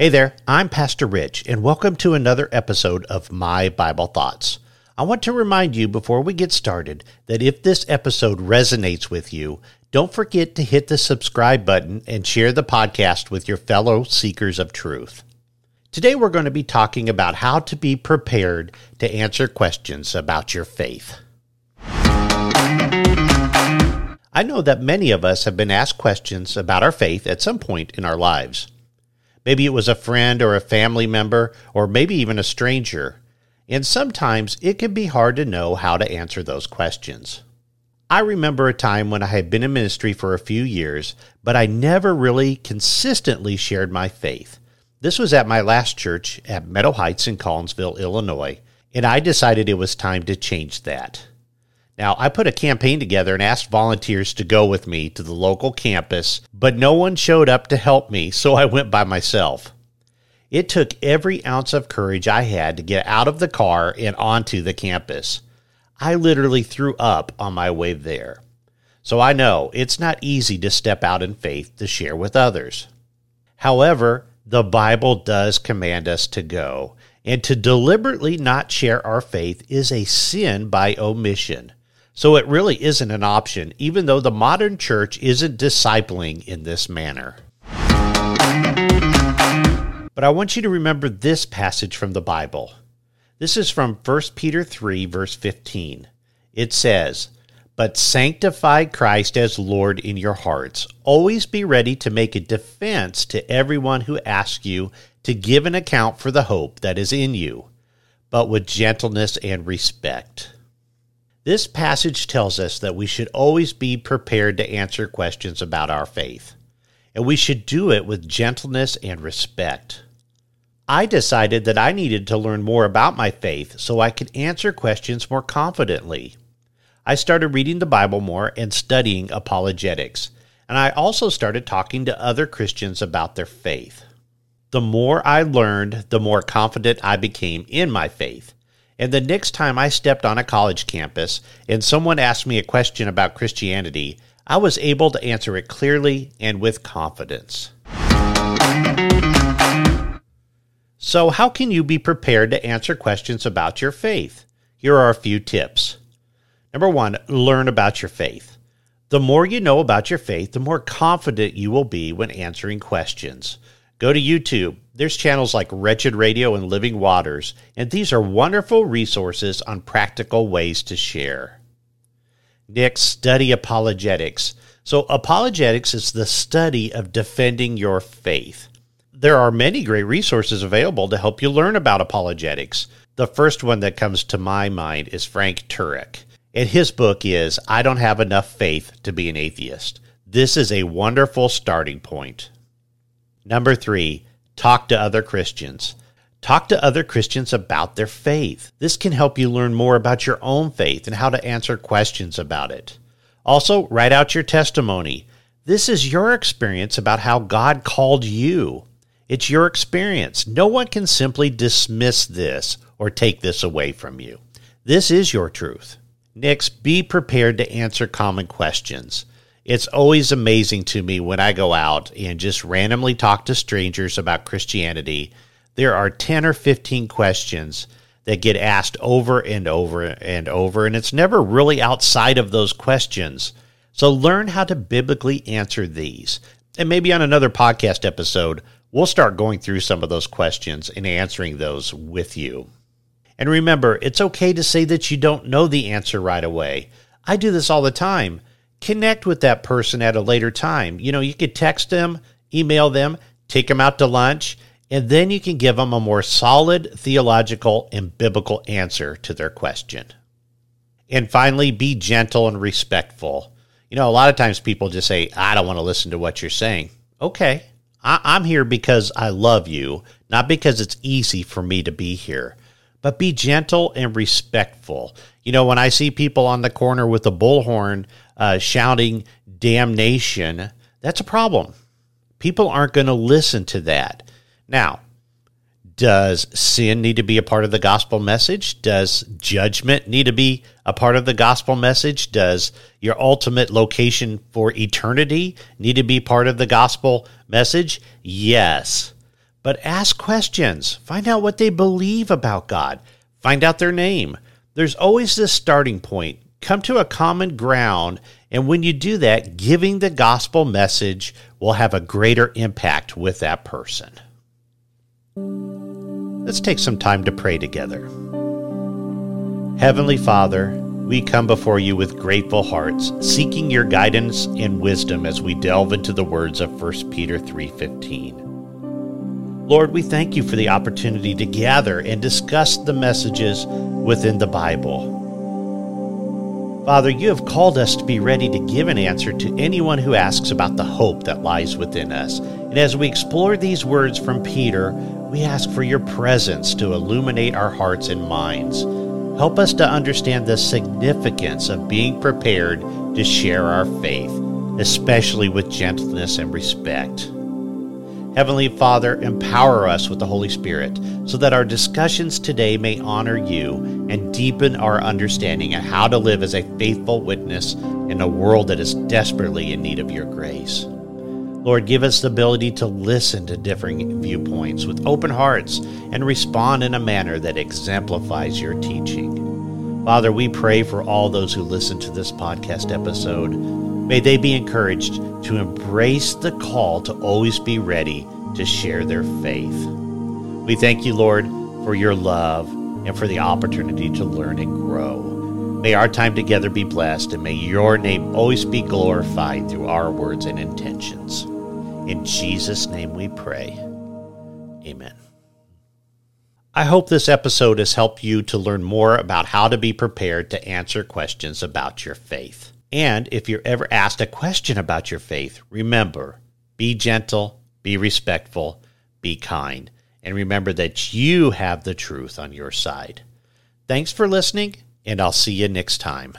Hey there, I'm Pastor Rich, and welcome to another episode of My Bible Thoughts. I want to remind you before we get started that if this episode resonates with you, don't forget to hit the subscribe button and share the podcast with your fellow seekers of truth. Today, we're going to be talking about how to be prepared to answer questions about your faith. I know that many of us have been asked questions about our faith at some point in our lives. Maybe it was a friend or a family member, or maybe even a stranger. And sometimes it can be hard to know how to answer those questions. I remember a time when I had been in ministry for a few years, but I never really consistently shared my faith. This was at my last church at Meadow Heights in Collinsville, Illinois, and I decided it was time to change that. Now, I put a campaign together and asked volunteers to go with me to the local campus, but no one showed up to help me, so I went by myself. It took every ounce of courage I had to get out of the car and onto the campus. I literally threw up on my way there. So I know it's not easy to step out in faith to share with others. However, the Bible does command us to go, and to deliberately not share our faith is a sin by omission. So it really isn't an option, even though the modern church isn't discipling in this manner. But I want you to remember this passage from the Bible. This is from 1 Peter 3, verse 15. It says, But sanctify Christ as Lord in your hearts. Always be ready to make a defense to everyone who asks you to give an account for the hope that is in you, but with gentleness and respect this passage tells us that we should always be prepared to answer questions about our faith, and we should do it with gentleness and respect. I decided that I needed to learn more about my faith so I could answer questions more confidently. I started reading the Bible more and studying apologetics, and I also started talking to other Christians about their faith. The more I learned, the more confident I became in my faith and the next time I stepped on a college campus and someone asked me a question about Christianity, I was able to answer it clearly and with confidence. So, how can you be prepared to answer questions about your faith? Here are a few tips. Number one, learn about your faith. The more you know about your faith, the more confident you will be when answering questions. Go to YouTube. There's channels like Wretched Radio and Living Waters, and these are wonderful resources on practical ways to share. Next, study apologetics. So, apologetics is the study of defending your faith. There are many great resources available to help you learn about apologetics. The first one that comes to my mind is Frank Turek, and his book is I Don't Have Enough Faith to Be an Atheist. This is a wonderful starting point. Number three, talk to other Christians. Talk to other Christians about their faith. This can help you learn more about your own faith and how to answer questions about it. Also, write out your testimony. This is your experience about how God called you. It's your experience. No one can simply dismiss this or take this away from you. This is your truth. Next, be prepared to answer common questions. It's always amazing to me when I go out and just randomly talk to strangers about Christianity. There are 10 or 15 questions that get asked over and over and over, and it's never really outside of those questions. So learn how to biblically answer these. And maybe on another podcast episode, we'll start going through some of those questions and answering those with you. And remember, it's okay to say that you don't know the answer right away. I do this all the time connect with that person at a later time. You know, you could text them, email them, take them out to lunch, and then you can give them a more solid theological and biblical answer to their question. And finally, be gentle and respectful. You know, a lot of times people just say, I don't want to listen to what you're saying. Okay, I- am here because I love you, not because it's easy for me to be here. But be gentle and respectful. You know, when I see people on the corner with a bullhorn uh, shouting damnation, that's a problem. People aren't going to listen to that. Now, does sin need to be a part of the gospel message? Does judgment need to be a part of the gospel message? Does your ultimate location for eternity need to be part of the gospel message? Yes. But ask questions. Find out what they believe about God. Find out their name. There's always this starting point. Come to a common ground, and when you do that, giving the gospel message will have a greater impact with that person. Let's take some time to pray together. Heavenly Father, we come before you with grateful hearts, seeking your guidance and wisdom as we delve into the words of 1 Peter 3:15. Lord, we thank you for the opportunity to gather and discuss the messages within the Bible. Father, you have called us to be ready to give an answer to anyone who asks about the hope that lies within us. And as we explore these words from Peter, we ask for your presence to illuminate our hearts and minds. Help us to understand the significance of being prepared to share our faith, especially with gentleness and respect. Heavenly Father, empower us with the Holy Spirit so that our discussions today may honor you and deepen our understanding of how to live as a faithful witness in a world that is desperately in need of your grace. Lord, give us the ability to listen to differing viewpoints with open hearts and respond in a manner that exemplifies your teaching. Father, we pray for all those who listen to this podcast episode May they be encouraged to embrace the call to always be ready to share their faith. We thank you, Lord, for your love and for the opportunity to learn and grow. May our time together be blessed, and may your name always be glorified through our words and intentions. In Jesus' name we pray. Amen. I hope this episode has helped you to learn more about how to be prepared to answer questions about your faith. And if you're ever asked a question about your faith, remember be gentle, be respectful, be kind, and remember that you have the truth on your side. Thanks for listening, and I'll see you next time.